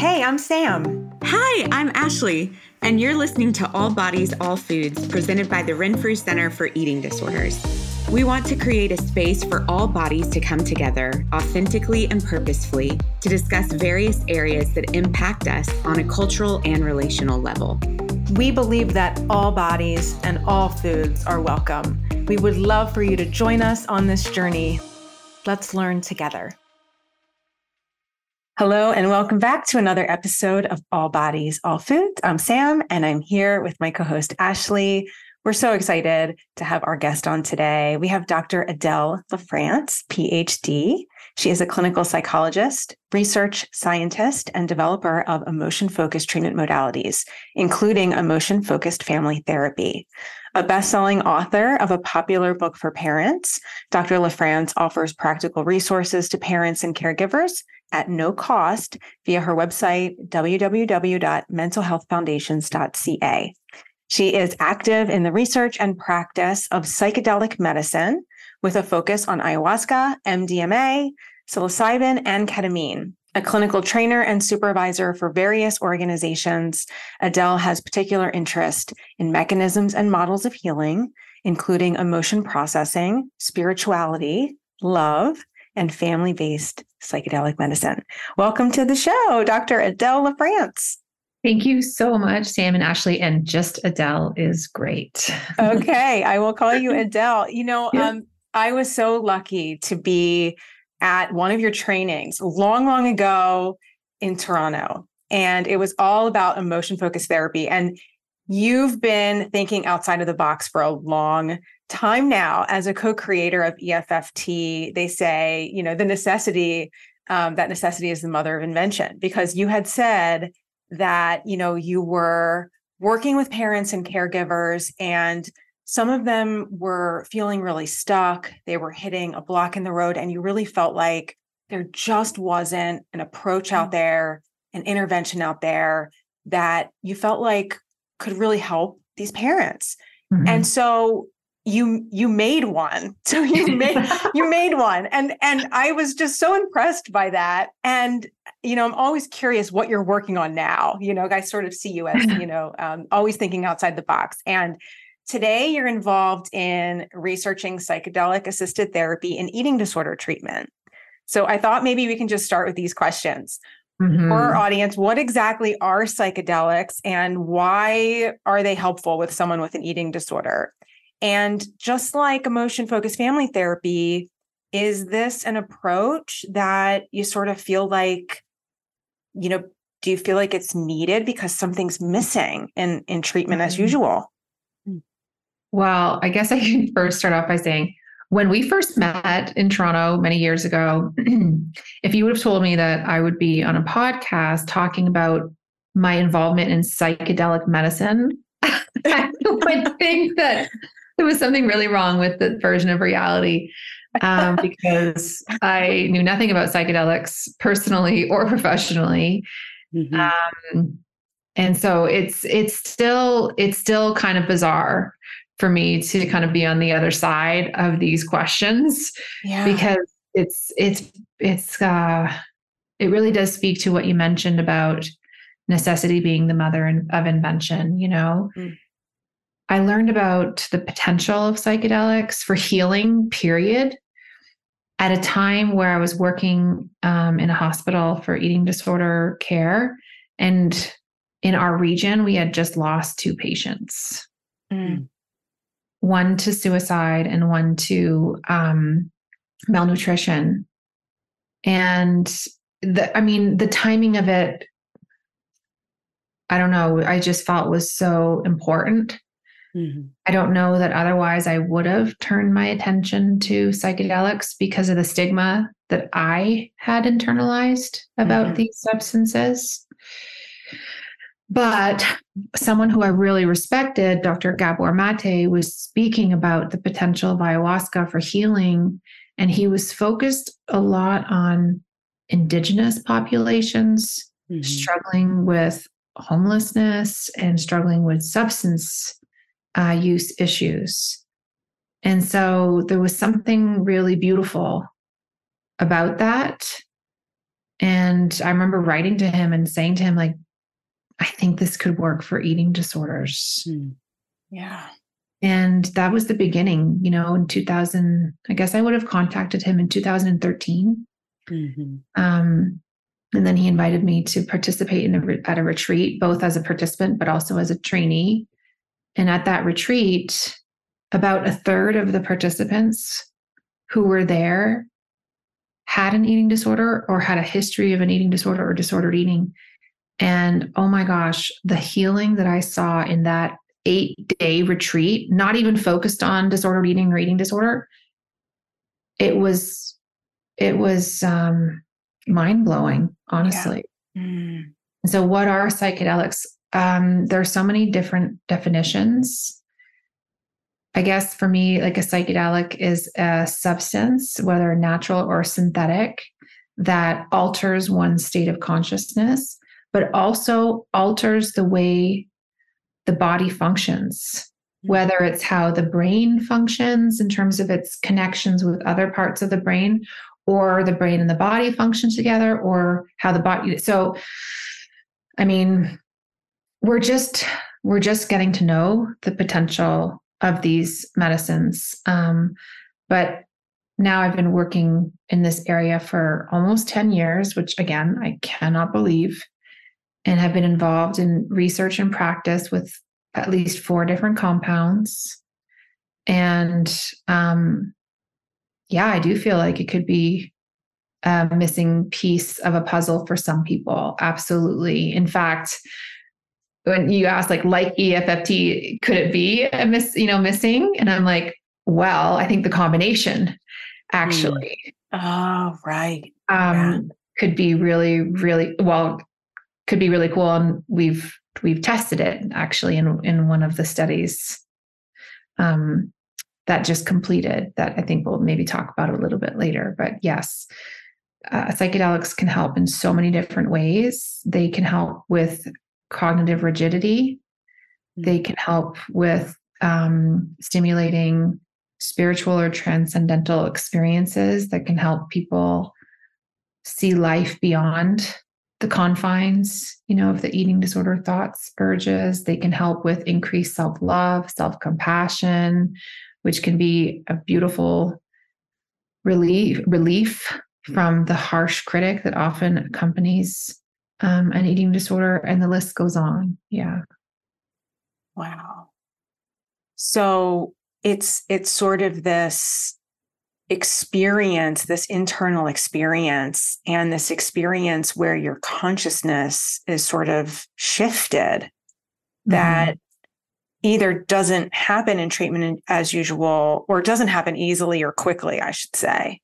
Hey, I'm Sam. Hi, I'm Ashley, and you're listening to All Bodies, All Foods, presented by the Renfrew Center for Eating Disorders. We want to create a space for all bodies to come together authentically and purposefully to discuss various areas that impact us on a cultural and relational level. We believe that all bodies and all foods are welcome. We would love for you to join us on this journey. Let's learn together. Hello, and welcome back to another episode of All Bodies, All Foods. I'm Sam, and I'm here with my co host, Ashley. We're so excited to have our guest on today. We have Dr. Adele LaFrance, PhD. She is a clinical psychologist, research scientist, and developer of emotion focused treatment modalities, including emotion focused family therapy. A best selling author of a popular book for parents, Dr. LaFrance offers practical resources to parents and caregivers at no cost via her website, www.mentalhealthfoundations.ca. She is active in the research and practice of psychedelic medicine with a focus on ayahuasca, MDMA, psilocybin, and ketamine. A clinical trainer and supervisor for various organizations, Adele has particular interest in mechanisms and models of healing, including emotion processing, spirituality, love, and family based psychedelic medicine. Welcome to the show, Dr. Adele LaFrance. Thank you so much, Sam and Ashley. And just Adele is great. okay, I will call you Adele. You know, yeah. um, I was so lucky to be at one of your trainings long, long ago in Toronto. And it was all about emotion focused therapy. And you've been thinking outside of the box for a long time now. As a co creator of EFFT, they say, you know, the necessity, um, that necessity is the mother of invention, because you had said, that you know you were working with parents and caregivers and some of them were feeling really stuck they were hitting a block in the road and you really felt like there just wasn't an approach out mm. there an intervention out there that you felt like could really help these parents mm-hmm. and so you you made one. So you made you made one. And and i was just so impressed by that. And you know i'm always curious what you're working on now. You know i sort of see you as you know um, always thinking outside the box. And today you're involved in researching psychedelic assisted therapy and eating disorder treatment. So i thought maybe we can just start with these questions. Mm-hmm. for our audience what exactly are psychedelics and why are they helpful with someone with an eating disorder and just like emotion focused family therapy, is this an approach that you sort of feel like, you know, do you feel like it's needed because something's missing in, in treatment mm-hmm. as usual? Well, I guess I can first start off by saying when we first met in Toronto many years ago, if you would have told me that I would be on a podcast talking about my involvement in psychedelic medicine, I would think that there was something really wrong with the version of reality um, because I knew nothing about psychedelics personally or professionally. Mm-hmm. Um, and so it's it's still it's still kind of bizarre for me to kind of be on the other side of these questions yeah. because it's it's it's uh it really does speak to what you mentioned about necessity being the mother of invention you know mm. I learned about the potential of psychedelics for healing, period, at a time where I was working um, in a hospital for eating disorder care. And in our region, we had just lost two patients mm. one to suicide and one to um, malnutrition. And the, I mean, the timing of it, I don't know, I just felt was so important Mm-hmm. I don't know that otherwise I would have turned my attention to psychedelics because of the stigma that I had internalized about mm-hmm. these substances. But someone who I really respected, Dr. Gabor Mate, was speaking about the potential of ayahuasca for healing. And he was focused a lot on indigenous populations mm-hmm. struggling with homelessness and struggling with substance uh, use issues. And so there was something really beautiful about that. And I remember writing to him and saying to him, like, I think this could work for eating disorders. Mm. Yeah. And that was the beginning, you know, in 2000. I guess I would have contacted him in 2013. Mm-hmm. Um, and then he invited me to participate in a, at a retreat, both as a participant, but also as a trainee. And at that retreat, about a third of the participants who were there had an eating disorder or had a history of an eating disorder or disordered eating. And oh my gosh, the healing that I saw in that eight day retreat, not even focused on disordered eating or eating disorder, it was, it was um, mind blowing, honestly. Yeah. Mm. So, what are psychedelics? Um, there are so many different definitions. I guess for me, like a psychedelic is a substance, whether natural or synthetic, that alters one's state of consciousness, but also alters the way the body functions, mm-hmm. whether it's how the brain functions in terms of its connections with other parts of the brain, or the brain and the body function together, or how the body. So, I mean, we're just we're just getting to know the potential of these medicines. Um, but now I've been working in this area for almost 10 years, which again, I cannot believe, and have been involved in research and practice with at least four different compounds. And um, yeah, I do feel like it could be a missing piece of a puzzle for some people. Absolutely. In fact, when you ask like like EFFT, could it be a miss, you know, missing? And I'm like, well, I think the combination actually. Mm. Oh, right. Um, yeah. could be really, really well, could be really cool. And we've we've tested it actually in in one of the studies um, that just completed that I think we'll maybe talk about a little bit later. But yes, uh, psychedelics can help in so many different ways. They can help with cognitive rigidity. They mm. can help with um, stimulating spiritual or transcendental experiences that can help people see life beyond the confines, you know, of the eating disorder thoughts, urges. They can help with increased self-love, self-compassion, which can be a beautiful relief relief from the harsh critic that often accompanies um, an eating disorder, and the list goes on. Yeah. Wow. So it's it's sort of this experience, this internal experience, and this experience where your consciousness is sort of shifted mm-hmm. that either doesn't happen in treatment as usual or doesn't happen easily or quickly, I should say.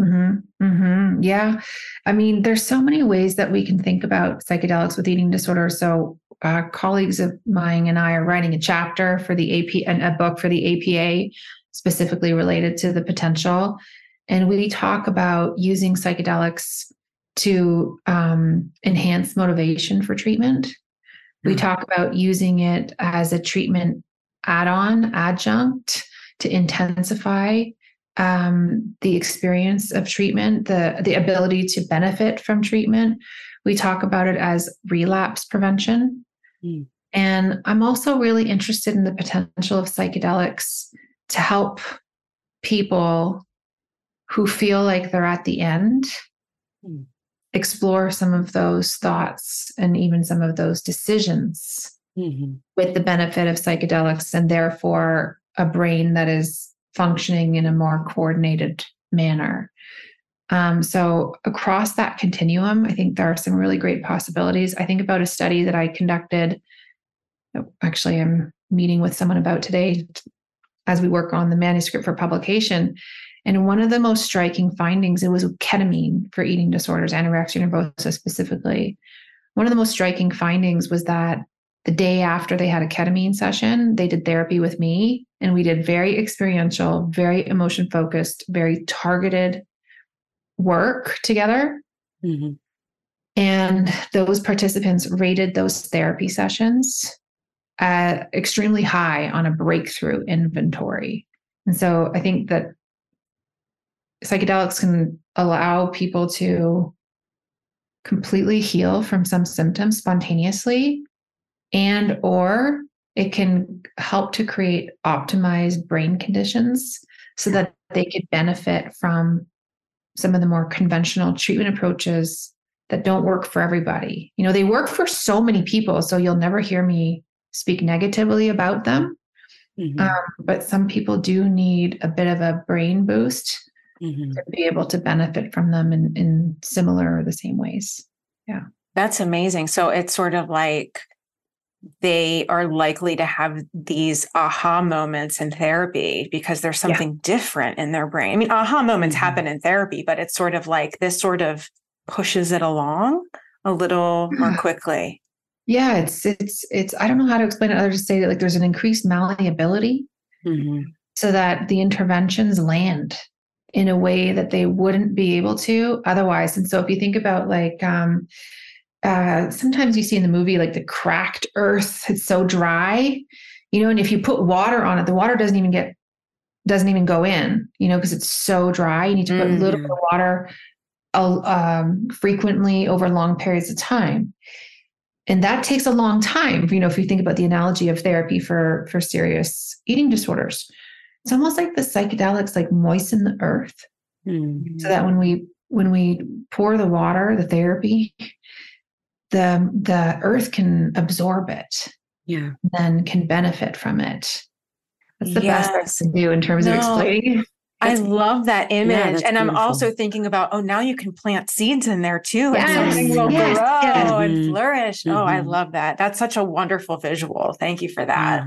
Mm-hmm, mm-hmm. Yeah. I mean, there's so many ways that we can think about psychedelics with eating disorder. So, uh, colleagues of mine and I are writing a chapter for the AP and a book for the APA specifically related to the potential. And we talk about using psychedelics to um, enhance motivation for treatment. We hmm. talk about using it as a treatment add on, adjunct to intensify um, the experience of treatment, the the ability to benefit from treatment. We talk about it as relapse prevention. Mm. And I'm also really interested in the potential of psychedelics to help people who feel like they're at the end mm. explore some of those thoughts and even some of those decisions mm-hmm. with the benefit of psychedelics and therefore a brain that is functioning in a more coordinated manner. Um, so, across that continuum, I think there are some really great possibilities. I think about a study that I conducted. Actually, I'm meeting with someone about today as we work on the manuscript for publication. And one of the most striking findings, it was ketamine for eating disorders, anorexia nervosa specifically. One of the most striking findings was that the day after they had a ketamine session, they did therapy with me and we did very experiential, very emotion focused, very targeted work together. Mm-hmm. And those participants rated those therapy sessions at extremely high on a breakthrough inventory. And so I think that psychedelics can allow people to completely heal from some symptoms spontaneously and or it can help to create optimized brain conditions so that they could benefit from some of the more conventional treatment approaches that don't work for everybody. You know, they work for so many people, so you'll never hear me speak negatively about them. Mm-hmm. Um, but some people do need a bit of a brain boost mm-hmm. to be able to benefit from them in, in similar or the same ways. Yeah. That's amazing. So it's sort of like they are likely to have these aha moments in therapy because there's something yeah. different in their brain. I mean, aha moments mm-hmm. happen in therapy, but it's sort of like this sort of pushes it along a little more quickly. Yeah, it's it's it's I don't know how to explain it other to say that like there's an increased malleability mm-hmm. so that the interventions land in a way that they wouldn't be able to otherwise. And so if you think about like um uh, sometimes you see in the movie like the cracked earth it's so dry you know and if you put water on it the water doesn't even get doesn't even go in you know because it's so dry you need to put mm. a little bit of water um, frequently over long periods of time and that takes a long time you know if you think about the analogy of therapy for for serious eating disorders it's almost like the psychedelics like moisten the earth mm. so that when we when we pour the water the therapy the the earth can absorb it yeah then can benefit from it that's the yes. best I can do in terms no, of explaining I love that image. Yeah, and I'm also thinking about, oh, now you can plant seeds in there too. Yes. And something will yes. grow yes. and mm-hmm. flourish. Mm-hmm. Oh, I mm-hmm. love that. That's such a wonderful visual. Thank you for that.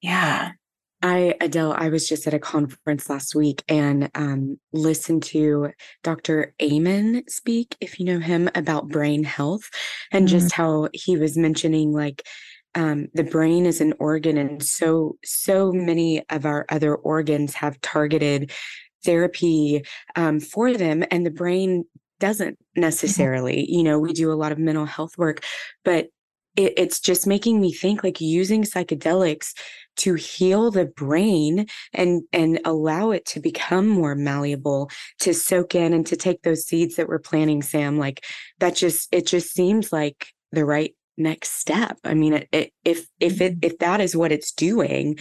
Yeah. yeah. I, Adele, I was just at a conference last week and um, listened to Dr. Amen speak, if you know him, about brain health and mm-hmm. just how he was mentioning like um, the brain is an organ, and so so many of our other organs have targeted therapy um, for them, and the brain doesn't mm-hmm. necessarily. You know, we do a lot of mental health work, but it, it's just making me think like using psychedelics to heal the brain and and allow it to become more malleable to soak in and to take those seeds that we're planting sam like that just it just seems like the right next step i mean it, it, if if it mm-hmm. if that is what it's doing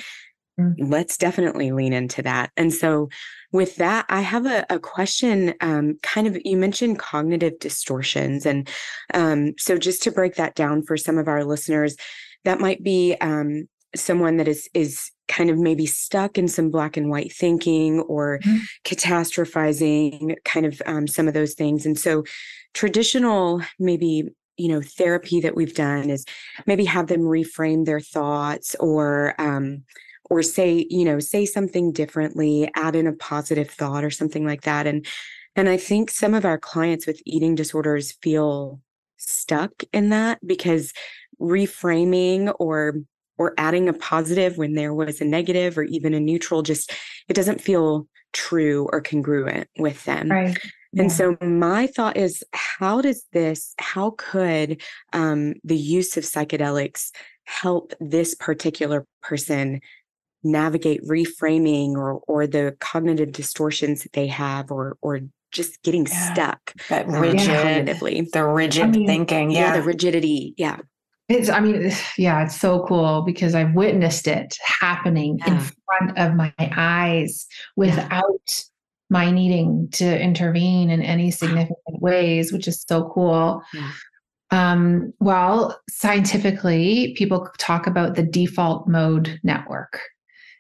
mm-hmm. let's definitely lean into that and so with that i have a, a question um, kind of you mentioned cognitive distortions and um, so just to break that down for some of our listeners that might be um, someone that is is kind of maybe stuck in some black and white thinking or mm-hmm. catastrophizing kind of um, some of those things and so traditional maybe you know therapy that we've done is maybe have them reframe their thoughts or um, or say you know say something differently add in a positive thought or something like that and and i think some of our clients with eating disorders feel stuck in that because reframing or or adding a positive when there was a negative or even a neutral just it doesn't feel true or congruent with them. Right. And so my thought is how does this how could um, the use of psychedelics help this particular person navigate reframing or or the cognitive distortions that they have or or just getting yeah. stuck that rigid cognitively? the rigid I mean, thinking yeah. yeah. the rigidity yeah it's, I mean, yeah, it's so cool because I've witnessed it happening yeah. in front of my eyes without yeah. my needing to intervene in any significant ways, which is so cool. Yeah. Um, well, scientifically, people talk about the default mode network.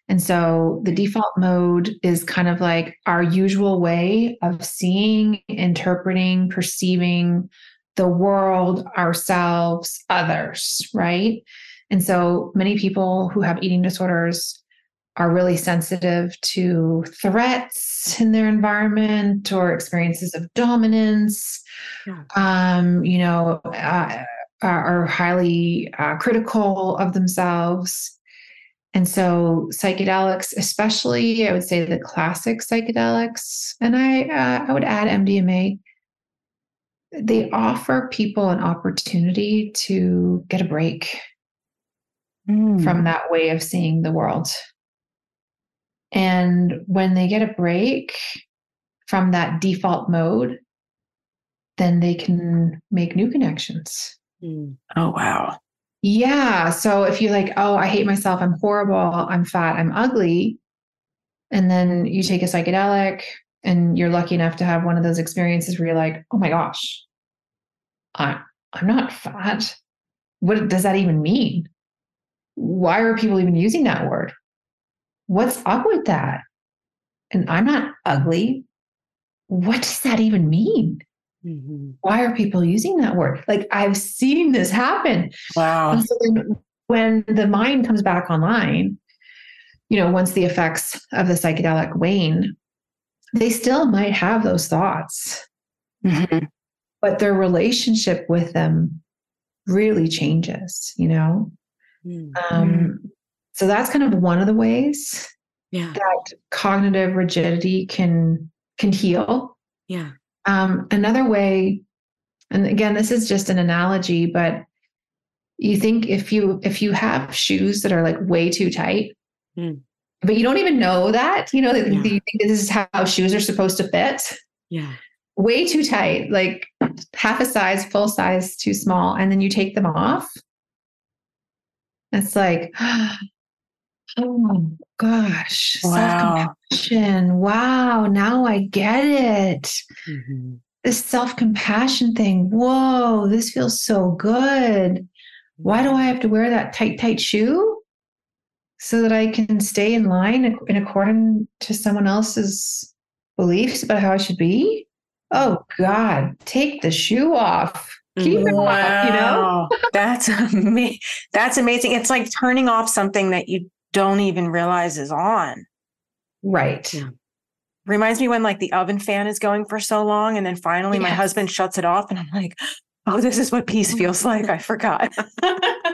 And so the default mode is kind of like our usual way of seeing, interpreting, perceiving, the world, ourselves, others, right? And so many people who have eating disorders are really sensitive to threats in their environment or experiences of dominance. Yeah. Um, you know, uh, are highly uh, critical of themselves. And so psychedelics, especially I would say the classic psychedelics, and I uh, I would add MDMA they offer people an opportunity to get a break mm. from that way of seeing the world. And when they get a break from that default mode, then they can make new connections. Mm. Oh, wow. Yeah. So if you're like, oh, I hate myself, I'm horrible, I'm fat, I'm ugly, and then you take a psychedelic and you're lucky enough to have one of those experiences where you're like, oh my gosh, I, I'm not fat. What does that even mean? Why are people even using that word? What's up with that? And I'm not ugly. What does that even mean? Mm-hmm. Why are people using that word? Like I've seen this happen. Wow. And so then when the mind comes back online, you know, once the effects of the psychedelic wane, they still might have those thoughts, mm-hmm. but their relationship with them really changes, you know? Mm-hmm. Um, so that's kind of one of the ways yeah. that cognitive rigidity can can heal. Yeah. Um, another way, and again, this is just an analogy, but you think if you if you have shoes that are like way too tight, mm. But you don't even know that, you know, that yeah. you think this is how shoes are supposed to fit. Yeah. Way too tight, like half a size, full size, too small, and then you take them off. It's like, oh gosh, wow. self-compassion. Wow, now I get it. Mm-hmm. This self-compassion thing. Whoa, this feels so good. Why do I have to wear that tight, tight shoe? So that I can stay in line in accordance to someone else's beliefs about how I should be? Oh God, take the shoe off. Keep wow. Off, you know? that's amazing. That's amazing. It's like turning off something that you don't even realize is on. Right. Yeah. Reminds me when like the oven fan is going for so long and then finally my husband shuts it off and I'm like, oh, this is what peace mm. feels like. I forgot.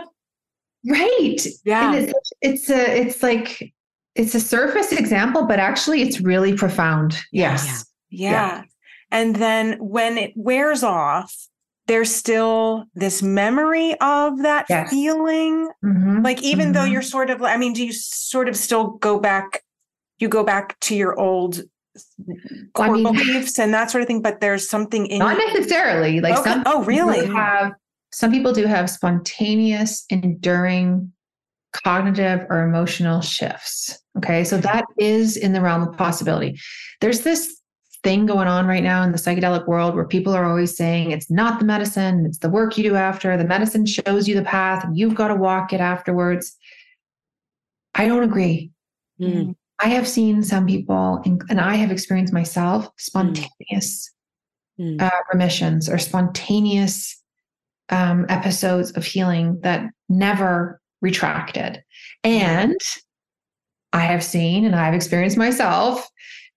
right. Yeah. And it's, it's a, it's like, it's a surface example, but actually it's really profound. Yes. Yeah. yeah. yeah. And then when it wears off, there's still this memory of that yes. feeling. Mm-hmm. Like, even mm-hmm. though you're sort of, I mean, do you sort of still go back? You go back to your old core I mean, beliefs and that sort of thing, but there's something in not necessarily like okay. some. Oh, really? Have some people do have spontaneous, enduring cognitive or emotional shifts. Okay, so that is in the realm of possibility. There's this thing going on right now in the psychedelic world where people are always saying it's not the medicine, it's the work you do after. The medicine shows you the path and you've got to walk it afterwards. I don't agree. Mm. I have seen some people, and I have experienced myself, spontaneous mm. uh, remissions or spontaneous um, episodes of healing that never retracted. And I have seen and I've experienced myself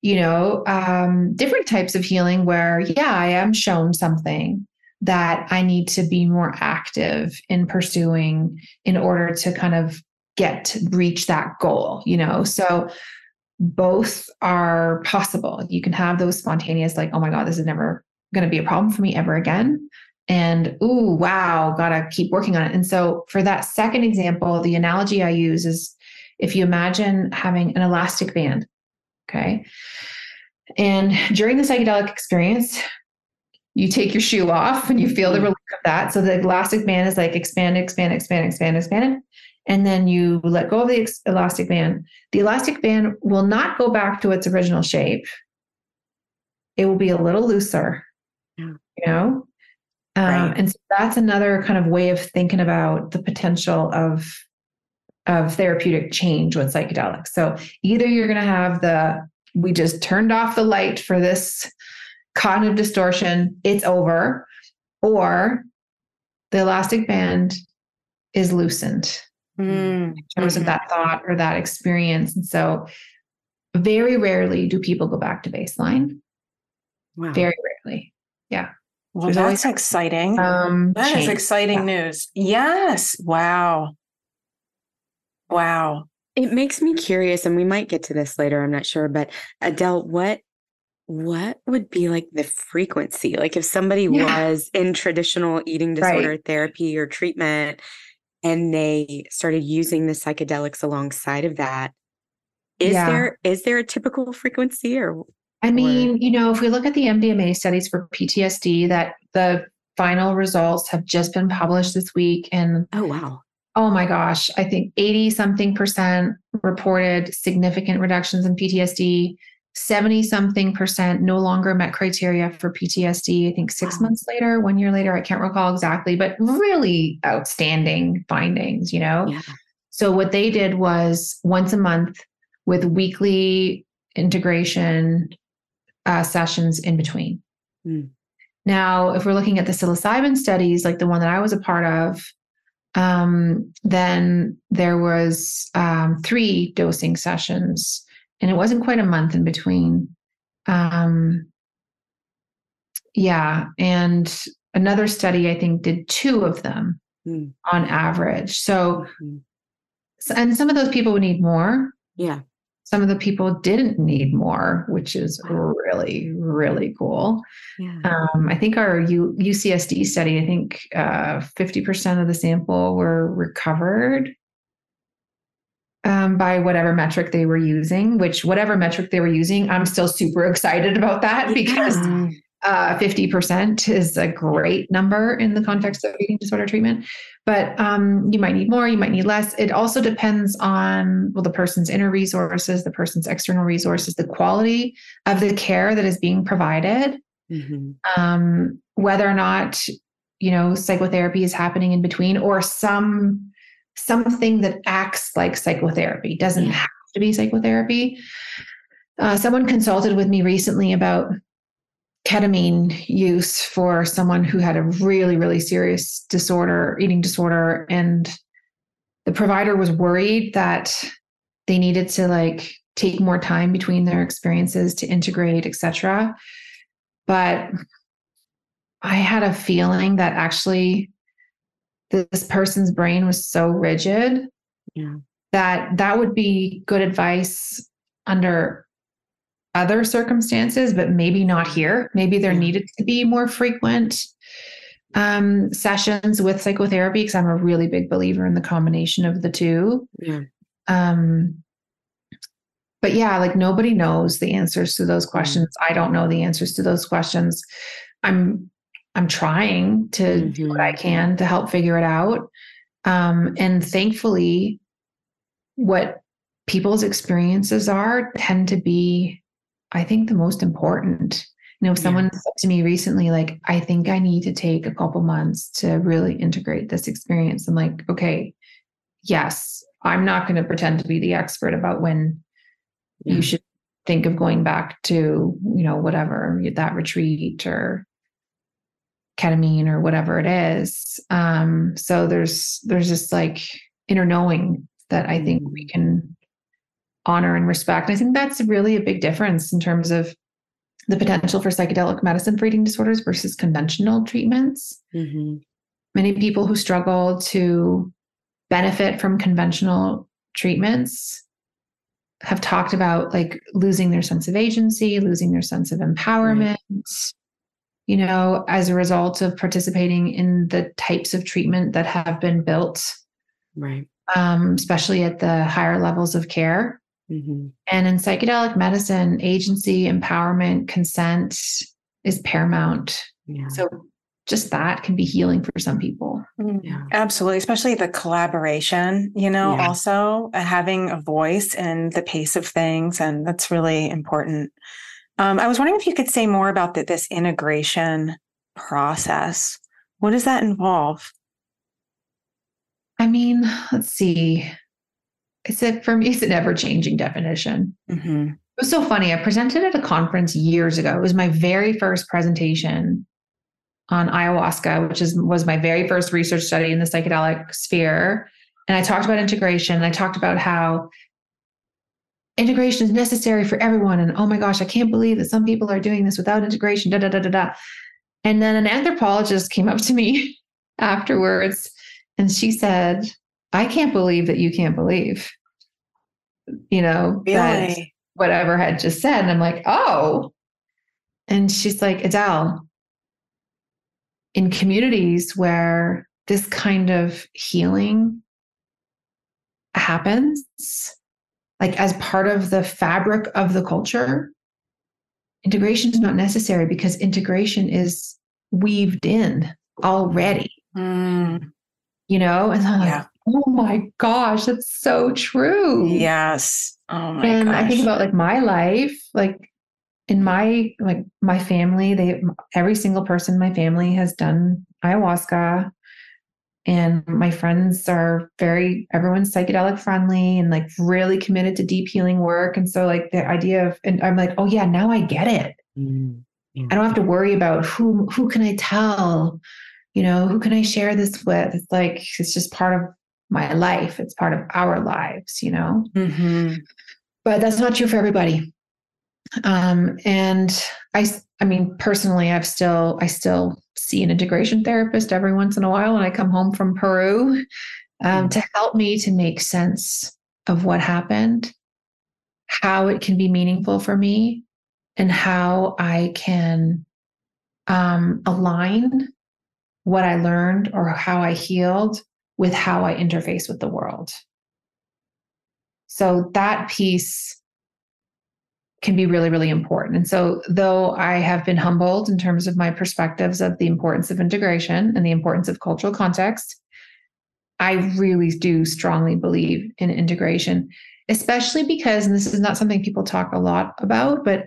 you know, um, different types of healing where, yeah, I am shown something that I need to be more active in pursuing in order to kind of get reach that goal, you know? So both are possible. You can have those spontaneous, like, oh my God, this is never going to be a problem for me ever again. And, ooh, wow, gotta keep working on it. And so for that second example, the analogy I use is if you imagine having an elastic band Okay. And during the psychedelic experience, you take your shoe off and you feel the mm. relief of that. So the elastic band is like expand, expand, expand, expand, expand. And then you let go of the elastic band. The elastic band will not go back to its original shape. It will be a little looser, yeah. you know? Um, right. And so that's another kind of way of thinking about the potential of of therapeutic change with psychedelics. So either you're going to have the we just turned off the light for this cognitive distortion, it's over, or the elastic band is loosened mm. in terms of that thought or that experience. And so very rarely do people go back to baseline. Wow. Very rarely. Yeah. Well, There's that's exciting. Um, that change. is exciting yeah. news. Yes. Wow. Wow. It makes me curious, and we might get to this later, I'm not sure, but Adele, what what would be like the frequency? Like if somebody yeah. was in traditional eating disorder right. therapy or treatment and they started using the psychedelics alongside of that, is yeah. there is there a typical frequency or I mean, or? you know, if we look at the MDMA studies for PTSD, that the final results have just been published this week. And oh, wow. Oh my gosh, I think 80 something percent reported significant reductions in PTSD. 70 something percent no longer met criteria for PTSD. I think six wow. months later, one year later, I can't recall exactly, but really outstanding findings, you know? Yeah. So, what they did was once a month with weekly integration uh, sessions in between. Mm. Now, if we're looking at the psilocybin studies, like the one that I was a part of, um, then there was um, three dosing sessions, and it wasn't quite a month in between. Um, yeah, and another study I think did two of them mm. on average. So, mm-hmm. and some of those people would need more. Yeah some of the people didn't need more, which is really, really cool. Yeah. Um, I think our U- UCSD study, I think uh, 50% of the sample were recovered um, by whatever metric they were using, which whatever metric they were using, I'm still super excited about that because yeah. Uh, 50% is a great number in the context of eating disorder treatment but um, you might need more you might need less it also depends on well the person's inner resources the person's external resources the quality of the care that is being provided mm-hmm. um, whether or not you know psychotherapy is happening in between or some something that acts like psychotherapy doesn't yeah. have to be psychotherapy uh, someone consulted with me recently about ketamine use for someone who had a really, really serious disorder, eating disorder. And the provider was worried that they needed to like take more time between their experiences to integrate, etc. But I had a feeling that actually this person's brain was so rigid yeah. that that would be good advice under other circumstances, but maybe not here. Maybe there needed to be more frequent um, sessions with psychotherapy because I'm a really big believer in the combination of the two. Yeah. Um, but yeah, like nobody knows the answers to those mm. questions. I don't know the answers to those questions. I'm I'm trying to mm-hmm. do what I mm-hmm. can to help figure it out. Um, and thankfully, what people's experiences are tend to be I think the most important. You know, someone yeah. said to me recently, like, I think I need to take a couple months to really integrate this experience. I'm like, okay, yes, I'm not going to pretend to be the expert about when yeah. you should think of going back to, you know, whatever that retreat or ketamine or whatever it is. Um, so there's there's just like inner knowing that I think we mm. can honor and respect. I think that's really a big difference in terms of the potential for psychedelic medicine for eating disorders versus conventional treatments. Mm-hmm. Many people who struggle to benefit from conventional treatments have talked about like losing their sense of agency, losing their sense of empowerment, right. you know, as a result of participating in the types of treatment that have been built. Right. Um, especially at the higher levels of care. Mm-hmm. And in psychedelic medicine, agency, empowerment, consent is paramount. Yeah. So just that can be healing for some people. Mm-hmm. Yeah. Absolutely, especially the collaboration, you know, yeah. also uh, having a voice in the pace of things. And that's really important. Um, I was wondering if you could say more about the, this integration process. What does that involve? I mean, let's see it's a for me it's an ever-changing definition. Mm-hmm. it was so funny i presented at a conference years ago. It was my very first presentation on ayahuasca which is was my very first research study in the psychedelic sphere. And i talked about integration and i talked about how integration is necessary for everyone and oh my gosh i can't believe that some people are doing this without integration da da da da da. And then an anthropologist came up to me afterwards and she said I can't believe that you can't believe, you know, really? that whatever had just said. And I'm like, oh. And she's like, Adele, in communities where this kind of healing happens, like as part of the fabric of the culture, integration is not necessary because integration is weaved in already. Mm. You know, and I'm Yeah. like, oh my gosh, that's so true. Yes. Oh my and gosh. I think about like my life, like in my like my family, they every single person in my family has done ayahuasca. And my friends are very everyone's psychedelic friendly and like really committed to deep healing work. And so like the idea of and I'm like, oh yeah, now I get it. Mm. Yeah. I don't have to worry about who who can I tell, you know, who can I share this with? It's like it's just part of my life. It's part of our lives, you know Mhm. but that's not true for everybody um and i i mean personally i've still i still see an integration therapist every once in a while when i come home from peru um, to help me to make sense of what happened how it can be meaningful for me and how i can um, align what i learned or how i healed with how i interface with the world so that piece can be really, really important. And so, though I have been humbled in terms of my perspectives of the importance of integration and the importance of cultural context, I really do strongly believe in integration, especially because, and this is not something people talk a lot about, but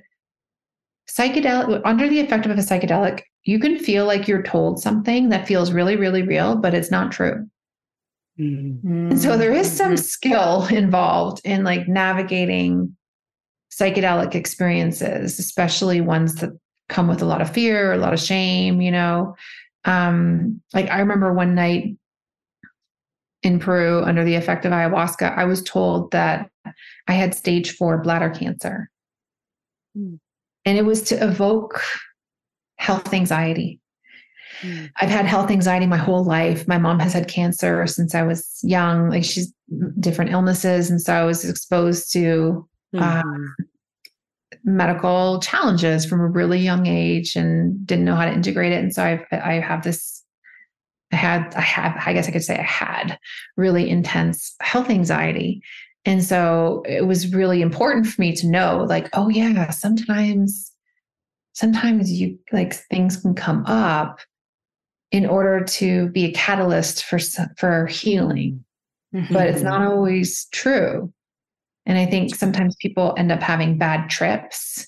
psychedelic, under the effect of a psychedelic, you can feel like you're told something that feels really, really real, but it's not true. Mm. And so there is some Mhm. skill involved in like navigating psychedelic experiences, especially ones that come with a lot of fear, a lot of shame, you know. Um, like I remember one night in Peru under the effect of ayahuasca, I was told that I had stage four bladder cancer. Hmm. And it was to evoke health anxiety. Mm. I've had health anxiety my whole life. My mom has had cancer since I was young. Like she's different illnesses. And so I was exposed to Uh, Mhm. medical challenges from a really young age and didn't know how to integrate it. And so I've, I have this, I had, I have, I guess I could say I had really intense health anxiety. And so it was really important for me to know like, oh yeah, sometimes, sometimes you like things can come up in order to be a catalyst for, for healing but it's not always true. And I think sometimes people end up having bad trips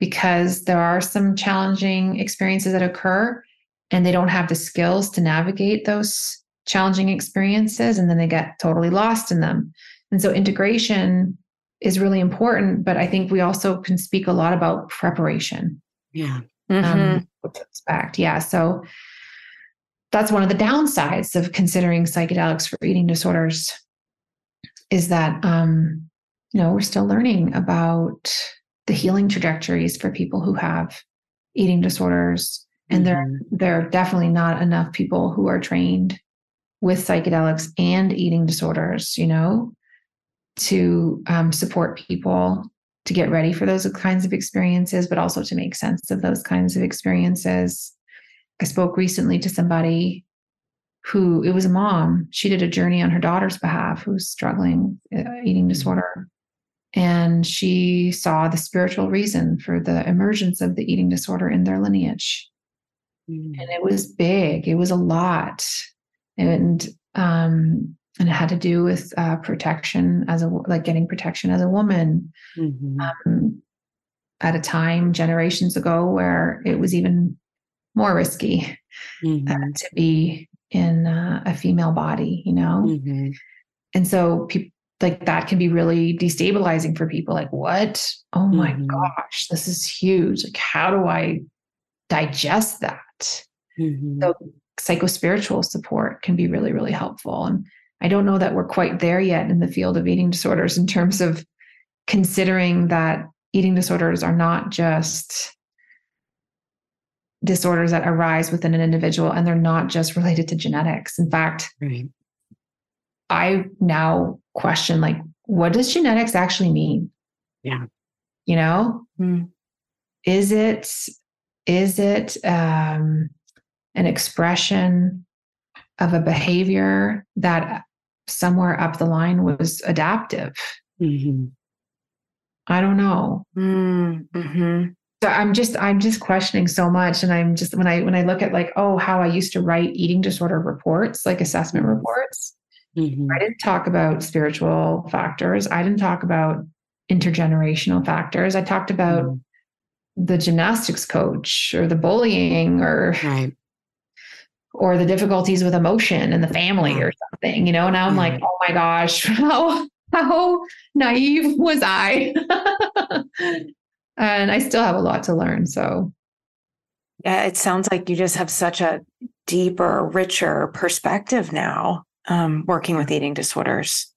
because there are some challenging experiences that occur and they don't have the skills to navigate those challenging experiences and then they get totally lost in them. And so integration is really important, but I think we also can speak a lot about preparation Yeah. Um, to expect. Yeah. So that's one of the downsides of considering psychedelics for eating disorders is that um, you know we're still learning about the healing trajectories for people who have eating disorders, and there Mhm. there are definitely not enough people who are trained with psychedelics and eating disorders. You know, to um, support people to get ready for those kinds of experiences, but also to make sense of those kinds of experiences. I spoke recently to somebody who it was a mom. She did a journey on her daughter's behalf who's struggling uh, eating disorder. And she saw the spiritual reason for the emergence of the eating disorder in their lineage. Mm. And it was big, it was a lot. And um, and it had to do with uh, protection as a like getting protection as a woman Mhm. um, at a time generations ago where it was even more risky uh, Mhm. to be in uh, a female body, you know? Mhm. And so people like that can be really destabilizing for people. Like, what? Oh my Mhm. gosh, this is huge. Like, how do I digest that? So psychospiritual support can be really, really helpful. And I don't know that we're quite there yet in the field of eating disorders in terms of considering that eating disorders are not just disorders that arise within an individual and they're not just related to genetics. In fact, Right. I now question like, what does genetics actually mean? Yeah. You know, Mm. is it is it um, an expression of a behavior that somewhere up the line was adaptive? Mhm. I don't know. Mm. So i'm just i'm just questioning so much and i'm just when i when i look at like oh how i used to write eating disorder reports like assessment Mm-hmm. reports Mhm. i didn't talk about spiritual factors i didn't talk about intergenerational factors i talked about Mhm. the gymnastics coach or the bullying or Right. or the difficulties with emotion in the family or something you know now i'm like oh my gosh how how naive was i and i still have a lot to learn so Yeah, it sounds like you just have such a deeper, richer perspective now um, working with eating disorders.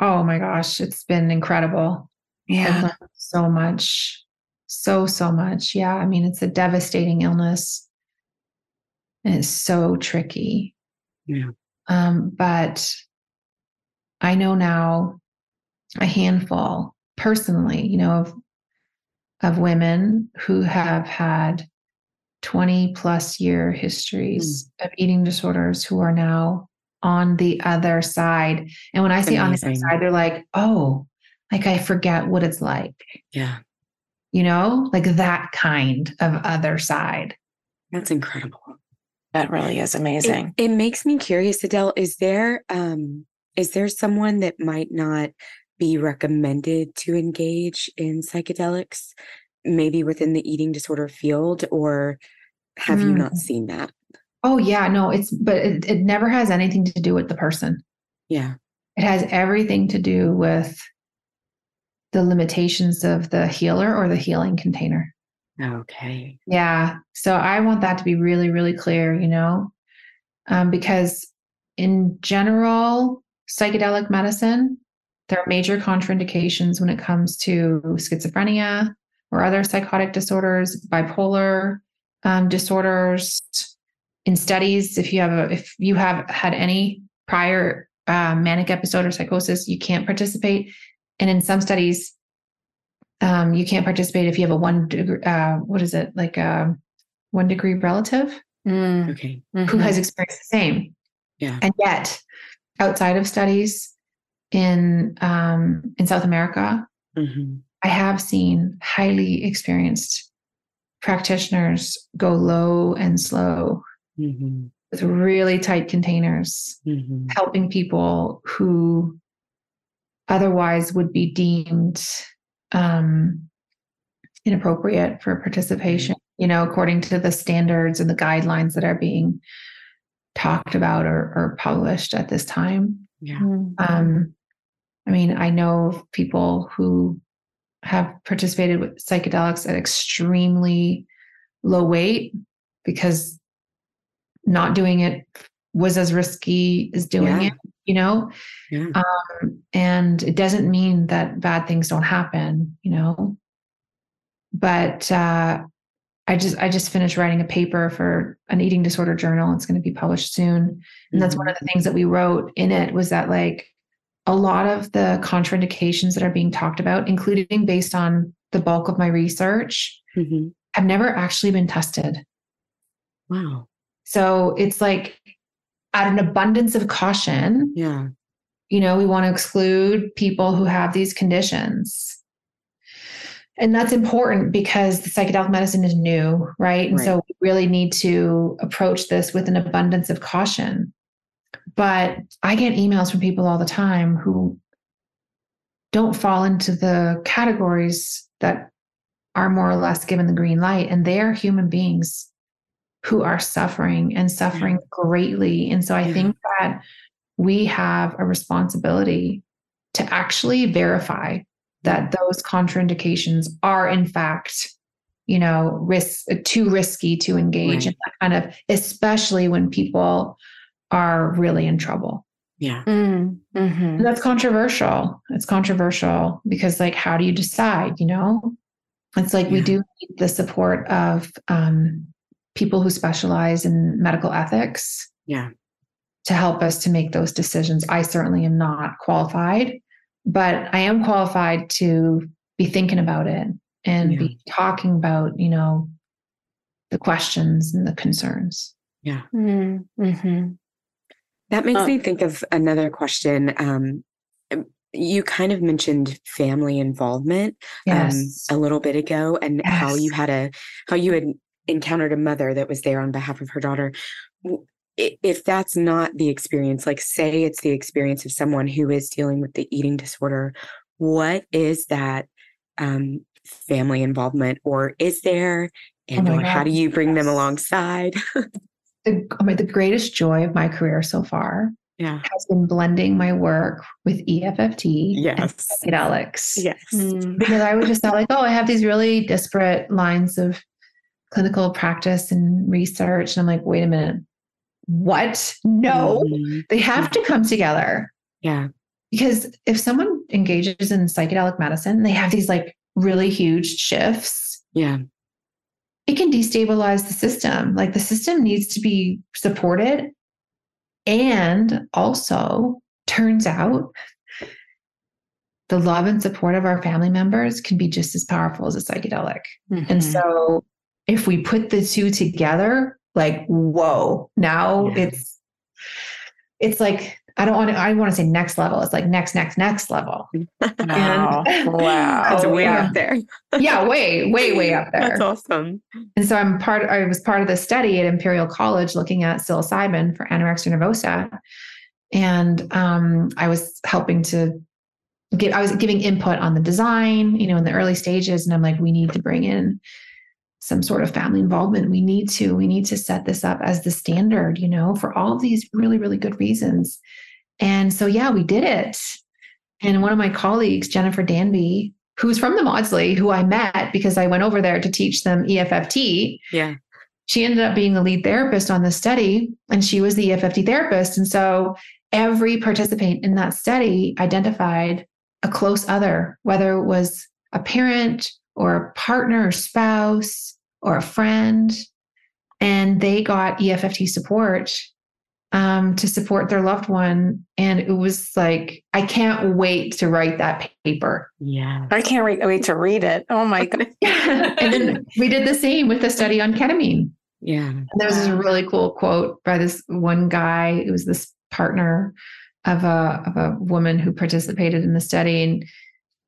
oh my gosh it's been incredible Yeah. so much so so much yeah i mean it's a devastating illness and it's so tricky Yeah. um, but i know now a handful personally you know of of women who have had 20 plus year histories of eating disorders who are now on the other side and when i say on the other side they're like oh like i forget what it's like Yeah. you know, like that kind of other side. That's incredible. That really is It, amazing. it makes me curious, Adele. Is there um is there someone that might not be recommended to engage in psychedelics, maybe within the eating disorder field, or have you not Mm. seen that? Oh, yeah, no, it's, but it, it never has anything to do with the person. Yeah. It has everything to do with the limitations of the healer or the healing container. Okay. Yeah. So I want that to be really, really clear, you know, um, because in general, psychedelic medicine, there are major contraindications when it comes to schizophrenia or other psychotic disorders, bipolar um, disorders. In studies, if you have a, if you have had any prior uh, manic episode or psychosis, you can't participate. And in some studies, um, you can't participate if you have a one degree, uh, what is it like a one degree relative Mm, Okay. who mhm. has experienced the same. Yeah. And yet, outside of studies in um, in South America, hmm I have seen highly experienced practitioners go low and slow hmm with really tight containers, hmm helping people who otherwise would be deemed um, inappropriate for participation, you know, according to the standards and the guidelines that are being talked about or, or published at this time. Yeah. Mm. Um, I mean, I know people who have participated with psychedelics at extremely low weight because not doing it was as risky as doing Yeah. it, you know? Yeah. Um, and it doesn't mean that bad things don't happen, you know? But uh, I just I just finished writing a paper for an eating disorder journal. It's going to be published soon. And that's one of the things that we wrote in it was that like a lot of the contraindications that are being talked about, including based on the bulk of my research, hmm have never actually been tested. Wow. So it's like at an abundance of caution, Yeah. you know, we want to exclude people who have these conditions. And that's important because the psychedelic medicine is new, right? And so we really need to approach this with an abundance of caution. But I get emails from people all the time who don't fall into the categories that are more or less given the green light. And they are human beings who are suffering and suffering greatly. And so I Yeah. think that we have a responsibility to actually verify that those contraindications are in fact you know risk too risky to engage in that kind of especially when people are really in trouble Yeah. Mm, mhm. and that's controversial it's controversial because like how do you decide you know it's like we do need the support of um, people who specialize in medical ethics Yeah. to help us to make those decisions. I certainly am not qualified, but I am qualified to be thinking about it and Yeah. be talking about, you know, the questions and the concerns. Yeah. Mm, mhm. That makes Um, me think of another question. Um, you kind of mentioned family involvement yes. um, a little bit ago and yes. how you had a how you had encountered a mother that was there on behalf of her daughter if that's not the experience like say it's the experience of someone who is dealing with the eating disorder what is that um, family involvement or is there and oh how do you bring yes. them alongside the, I mean, the greatest joy of my career so far yeah. has been blending my work with EFFT yes. and psychedelics. Yes. Mm. Because I was just not like, oh, I have these really disparate lines of clinical practice and research. And I'm like, wait a minute. What? No, mm-hmm. they have to come together. Yeah. Because if someone engages in psychedelic medicine, they have these like really huge shifts. Yeah it can destabilize the system. Like the system needs to be supported. And also, turns out the love and support of our family members can be just as powerful as a psychedelic. Mm-hmm. And so, if we put the two together, like, whoa, now yeah. it's it's like I don't want to, I want to say next level. It's like next, next, next level. Wow. And, wow. That's way yeah. up there. yeah, way, way, way up there. That's awesome. And so I'm part, I was part of the study at Imperial College looking at psilocybin for anorexia nervosa. And um, I was helping to give, I was giving input on the design, you know, in the early stages. And I'm like, we need to bring in some sort of family involvement. We need to, we need to set this up as the standard, you know, for all of these really, really good reasons. And so, yeah, we did it. And one of my colleagues, Jennifer Danby, who's from the Maudsley, who I met because I went over there to teach them EFFT. Yeah. She ended up being the lead therapist on the study, and she was the EFFT therapist. And so every participant in that study identified a close other, whether it was a parent or a partner or spouse or a friend, and they got EFFT support um, to support their loved one. And it was like, I can't wait to write that paper. Yeah. I can't wait, wait to read it. Oh my God. and then we did the same with the study on ketamine. Yeah. And there was this really cool quote by this one guy. It was this partner of a, of a woman who participated in the study. And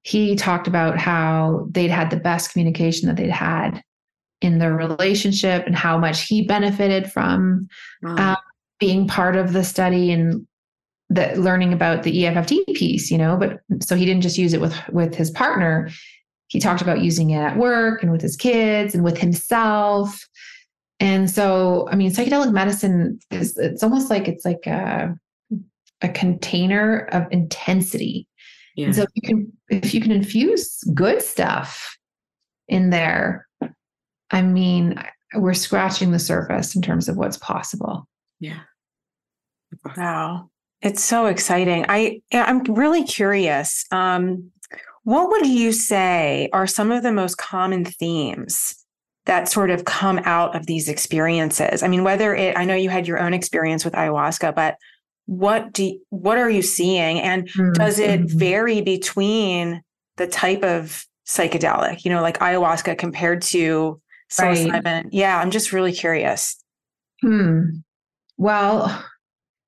he talked about how they'd had the best communication that they'd had in their relationship and how much he benefited from wow. um, being part of the study and the learning about the EFFT piece, you know, but so he didn't just use it with with his partner. He talked about using it at work and with his kids and with himself. And so, I mean, psychedelic medicine is it's almost like it's like a a container of intensity. Yeah. And so if you can if you can infuse good stuff in there, I mean, we're scratching the surface in terms of what's possible. Yeah. Wow. It's so exciting. I I'm really curious. Um, what would you say are some of the most common themes that sort of come out of these experiences? I mean, whether it I know you had your own experience with ayahuasca, but what do you, what are you seeing and mm-hmm. does it mm-hmm. vary between the type of psychedelic, you know, like ayahuasca compared to psilocybin? Right. Yeah, I'm just really curious. Hmm. Well,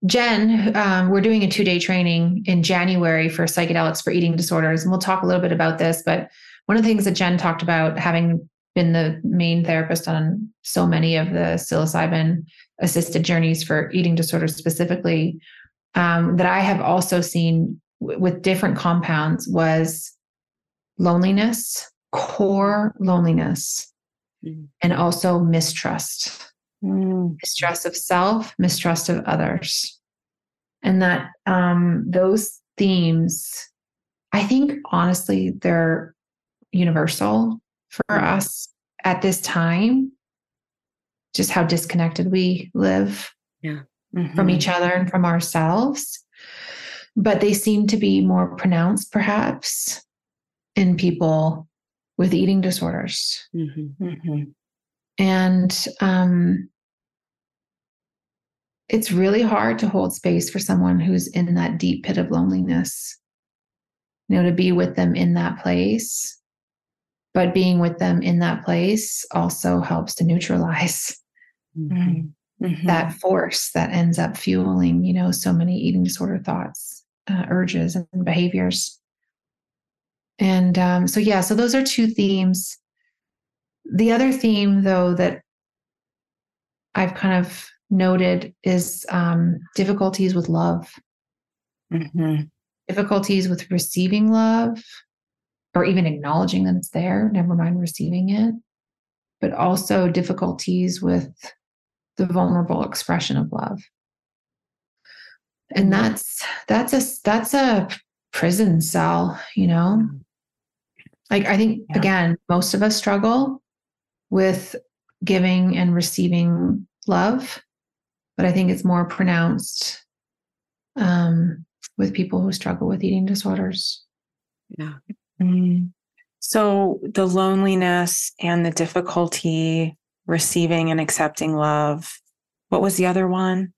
Jen, um, we're doing a two day training in January for psychedelics for eating disorders. And we'll talk a little bit about this. But one of the things that Jen talked about, having been the main therapist on so many of the psilocybin assisted journeys for eating disorders specifically, um, that I have also seen w- with different compounds was loneliness, core loneliness, mm. and also mistrust mm. mistrust of self, mistrust of others. And that um, those themes, I think honestly, they're universal for mm. us at this time, just how disconnected we live yeah. mm-hmm. from each other and from ourselves. But they seem to be more pronounced, perhaps, in people with eating disorders. Mm-hmm. Mm-hmm. And um, it's really hard to hold space for someone who's in that deep pit of loneliness, you know, to be with them in that place. But being with them in that place also helps to neutralize mm-hmm. Mm-hmm. that force that ends up fueling, you know, so many eating disorder thoughts. uh, urges and behaviors. And um, so, yeah, so those are two themes. The other theme, though, that I've kind of noted is um, difficulties with love, Mm-hmm. difficulties with receiving love, or even acknowledging that it's there, never mind receiving it, but also difficulties with the vulnerable expression of love. And that's that's a that's a prison cell, you know. Like I think Yeah. again, most of us struggle with giving and receiving love, but I think it's more pronounced um, with people who struggle with eating disorders. Yeah. Mm. So the loneliness and the difficulty receiving and accepting love. What was the other one?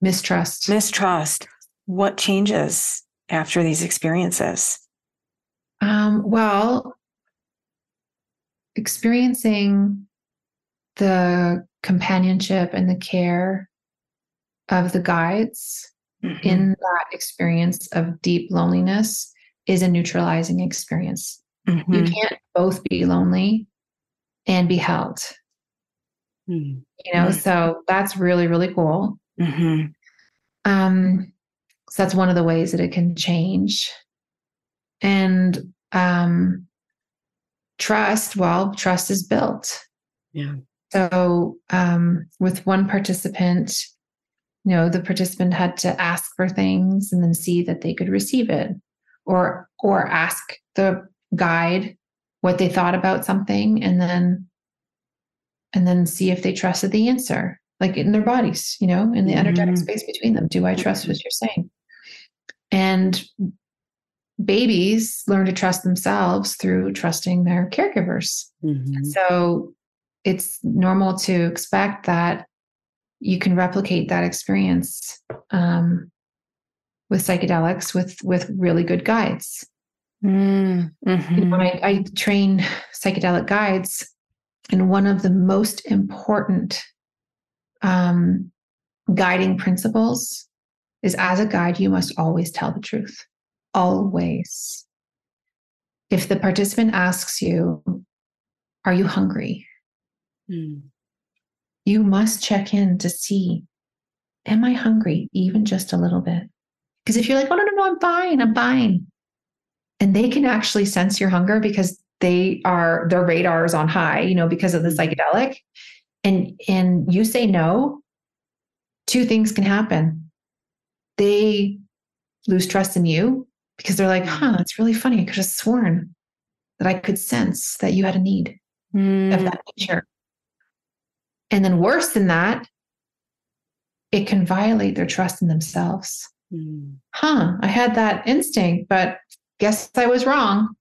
Mistrust. Mistrust. What changes after these experiences? Um, well, experiencing the companionship and the care of the guides Mhm. in that experience of deep loneliness is a neutralizing experience. You Mhm. can't both be lonely and be held, Mm. you know, so that's really, really cool. Mhm. Um, so that's one of the ways that it can change. And um, trust, well, trust is built. Yeah. So um, with one participant, you know, the participant had to ask for things and then see that they could receive it, or or ask the guide what they thought about something, and then and then see if they trusted the answer, like in their bodies, you know, in the energetic Mhm. space between them. Do I trust what you're saying? And babies learn to trust themselves through trusting their caregivers. Mhm. So it's normal to expect that you can replicate that experience um, with psychedelics with with really good guides. Mm. You know, I, I train psychedelic guides, and one of the most important um, guiding principles is as a guide, you must always tell the truth. Always. If the participant asks you, Are you hungry? Mm. you must check in to see am i hungry even just a little bit because if you're like oh no no no i'm fine i'm fine and they can actually sense your hunger because they are their radar is on high you know because of the psychedelic and and you say no two things can happen they lose trust in you because they're like huh it's really funny i could have sworn that i could sense that you had a need of Mm. that nature. And then worse than that, it can violate their trust in themselves. Mm. Huh, I had that instinct, but guess I was wrong.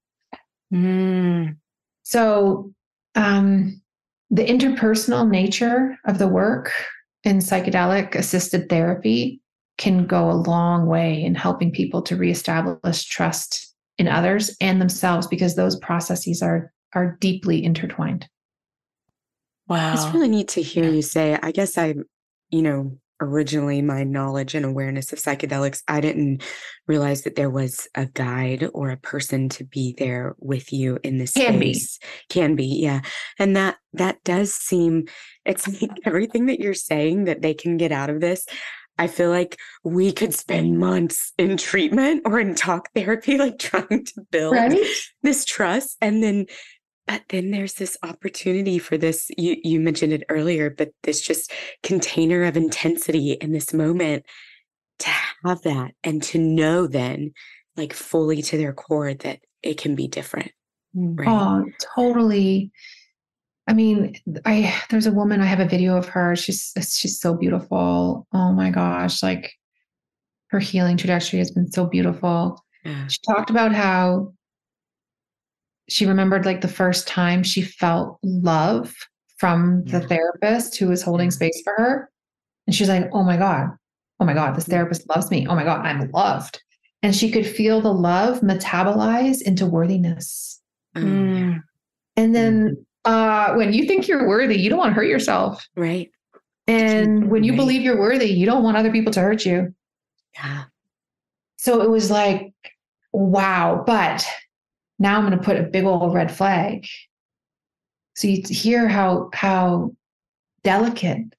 Mm. So, um, the interpersonal nature of the work in psychedelic assisted therapy can go a long way in helping people to reestablish trust in others and themselves because those processes are are deeply intertwined. Wow. It's really neat to hear Yeah. you say. I guess I, you know, originally my knowledge and awareness of psychedelics, I didn't realize that there was a guide or a person to be there with you in this Can be. space. Can be, yeah. And that that does seem it's like everything that you're saying that they can get out of this. I feel like we could spend months in treatment or in talk therapy, like trying to build this trust and then but then there's this opportunity for this you you mentioned it earlier but this just container of intensity in this moment to have that and to know then like fully to their core that it can be different Mm. right Oh, totally. I mean, I there's a woman. I have a video of her. She's she's so beautiful. Oh my gosh! Like her healing trajectory has been so beautiful. Yeah. She talked about how she remembered like the first time she felt love from the Yeah. therapist who was holding space for her, and she's like, "Oh my god! Oh my god! This therapist loves me. Oh my god! I'm loved." And she could feel the love metabolize into worthiness. Oh. Mm. And then uh, when you think you're worthy, you don't want to hurt yourself. right And when you Right. believe you're worthy, you don't want other people to hurt you. yeah so it was like, wow. But now I'm going to put a big old red flag. So you hear how how delicate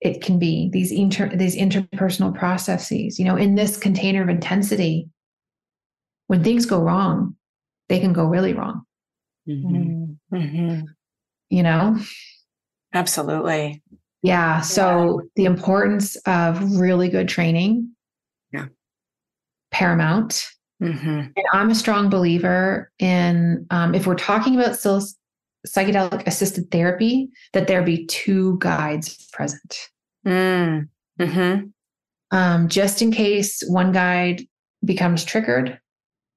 it can be these inter these interpersonal processes. You know, in this container of intensity, when things go wrong, they can go really wrong. Mm-hmm. Mm-hmm. You know, absolutely. Yeah. So yeah. the importance of really good training, yeah, paramount. Mm-hmm. And I'm a strong believer in um, if we're talking about still psychedelic assisted therapy, that there be two guides present. Mm. Mm-hmm. Um, just in case one guide becomes triggered.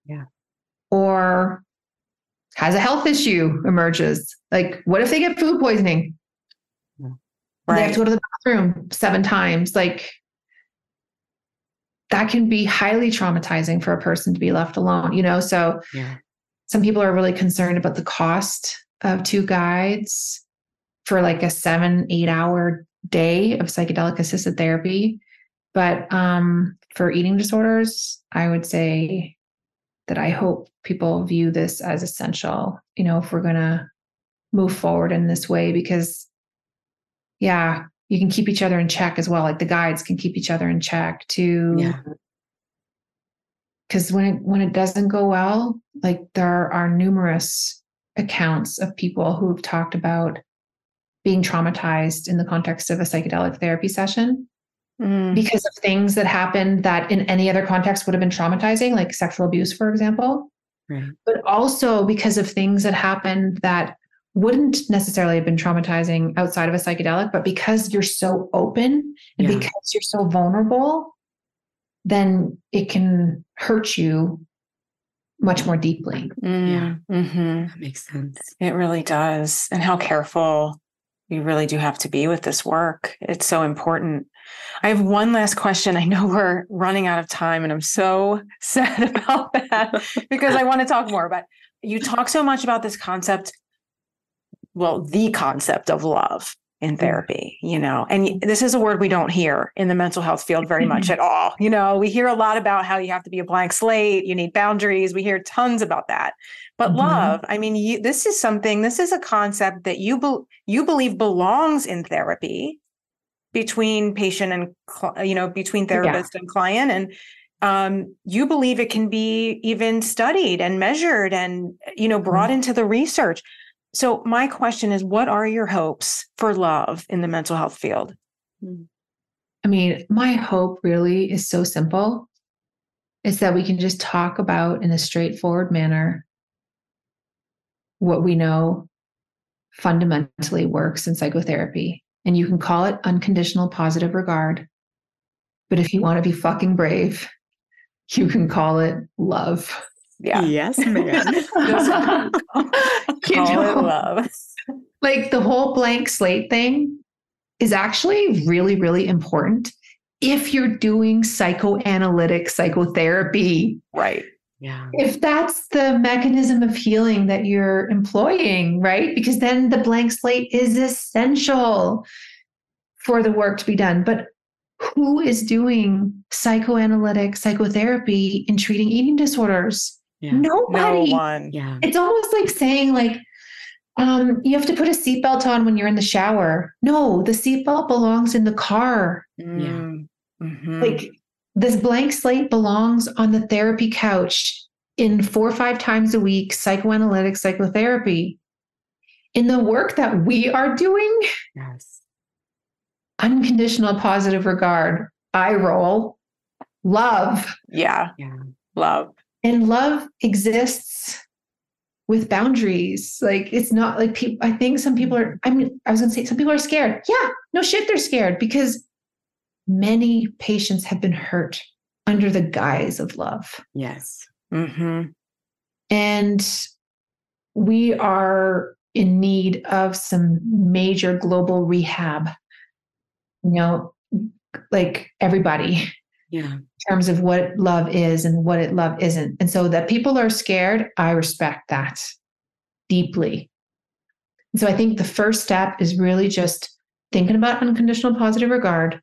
Yeah. Or has a health issue emerges. Like, what if they get food poisoning? Right. They have to go to the bathroom seven times. Like, that can be highly traumatizing for a person to be left alone, you know? So, yeah. some people are really concerned about the cost of two guides for like a seven, eight hour day of psychedelic assisted therapy. But um, for eating disorders, I would say that I hope people view this as essential, you know, if we're going to move forward in this way, because yeah, you can keep each other in check as well. Like the guides can keep each other in check too. Yeah. Cause when it when it doesn't go well, like there are numerous accounts of people who've talked about being traumatized in the context of a psychedelic therapy session mm. because of things that happened that in any other context would have been traumatizing, like sexual abuse, for example. Right. But also because of things that happened that wouldn't necessarily have been traumatizing outside of a psychedelic, but because you're so open and yeah. because you're so vulnerable, then it can hurt you much more deeply. Mm, yeah. Mm-hmm. That makes sense. It really does. And how careful you really do have to be with this work. It's so important. I have one last question. I know we're running out of time and I'm so sad about that because I want to talk more. But you talk so much about this concept, well, the concept of love in therapy, you know, and this is a word we don't hear in the mental health field very much at all. You know, we hear a lot about how you have to be a blank slate, you need boundaries. We hear tons about that. But mm-hmm. love, I mean, you, this is something, this is a concept that you be, you believe belongs in therapy between patient and you know between therapist yeah. and client and um, you believe it can be even studied and measured and you know brought mm-hmm. into the research so my question is what are your hopes for love in the mental health field hmm. i mean my hope really is so simple it's that we can just talk about in a straightforward manner what we know fundamentally works in psychotherapy and you can call it unconditional positive regard. But if you want to be fucking brave, you can call it love. Yeah. Yes, man. call know, it love. Like the whole blank slate thing is actually really, really important if you're doing psychoanalytic psychotherapy. Right. Yeah. If that's the mechanism of healing that you're employing, right? Because then the blank slate is essential for the work to be done. But who is doing psychoanalytic psychotherapy in treating eating disorders? Yeah. Nobody. No one. Yeah. It's almost like saying like um, you have to put a seatbelt on when you're in the shower. No, the seatbelt belongs in the car. Mm. Yeah. Mm-hmm. Like this blank slate belongs on the therapy couch in four or five times a week, psychoanalytic psychotherapy. In the work that we are doing, yes. unconditional positive regard, I roll, love. Yeah. Yeah. Love. And love exists with boundaries. Like it's not like people, I think some people are, I mean, I was to say some people are scared. Yeah, no shit, they're scared because many patients have been hurt under the guise of love. Yes. Mm-hmm. And we are in need of some major global rehab. You know, like everybody. Yeah. In terms of what love is and what it love isn't. And so that people are scared, I respect that deeply. so I think the first step is really just thinking about unconditional positive regard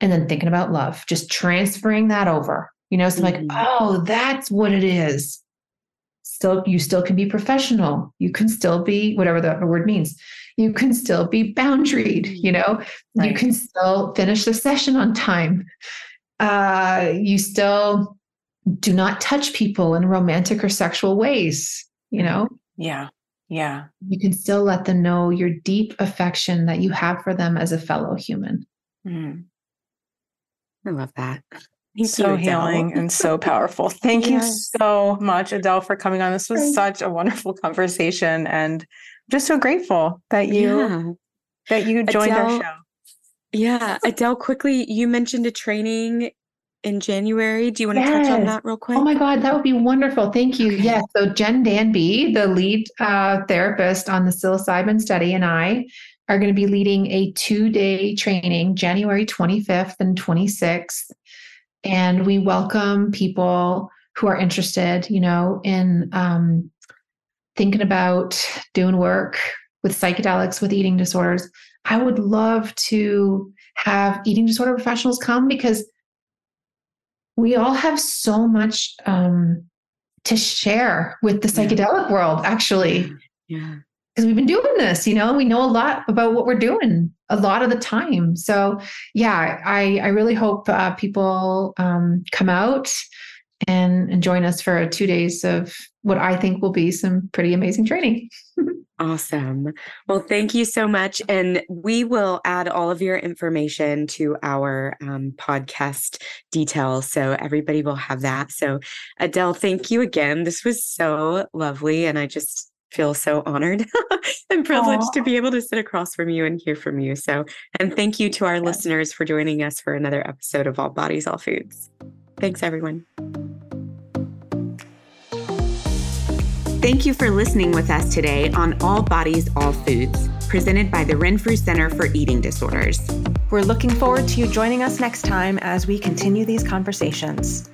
and then thinking about love, just transferring that over. You know, so mm-hmm. like, oh, that's what it is. Still, you still can be professional. You can still be whatever the word means. You can still be boundaried, you know, right. you can still finish the session on time. Uh, you still do not touch people in romantic or sexual ways, you know? Yeah. Yeah. You can still let them know your deep affection that you have for them as a fellow human. Mm. I love that. Thank so you, healing and so powerful. Thank yes. you so much, Adele, for coming on. This was Thanks. such a wonderful conversation, and I'm just so grateful that you yeah. that you joined Adele, our show. Yeah, Adele. Quickly, you mentioned a training in January. Do you want to yes. touch on that real quick? Oh my God, that would be wonderful. Thank you. Okay. Yes. So Jen Danby, the lead uh, therapist on the psilocybin study, and I are going to be leading a two-day training, January 25th and 26th. And we welcome people who are interested, you know, in um, thinking about doing work with psychedelics, with eating disorders. I would love to have eating disorder professionals come because we all have so much um, to share with the psychedelic yeah. world, actually. Yeah. Because we've been doing this, you know, we know a lot about what we're doing a lot of the time. So, yeah, I, I really hope uh, people um, come out and, and join us for two days of what I think will be some pretty amazing training. Awesome. Well, thank you so much. And we will add all of your information to our um, podcast details. So everybody will have that. So, Adele, thank you again. This was so lovely. And I just feel so honored and privileged Aww. to be able to sit across from you and hear from you. So, and thank you to our listeners for joining us for another episode of All Bodies, All Foods. Thanks, everyone. Thank you for listening with us today on All Bodies, All Foods, presented by the Renfrew Center for Eating Disorders. We're looking forward to you joining us next time as we continue these conversations.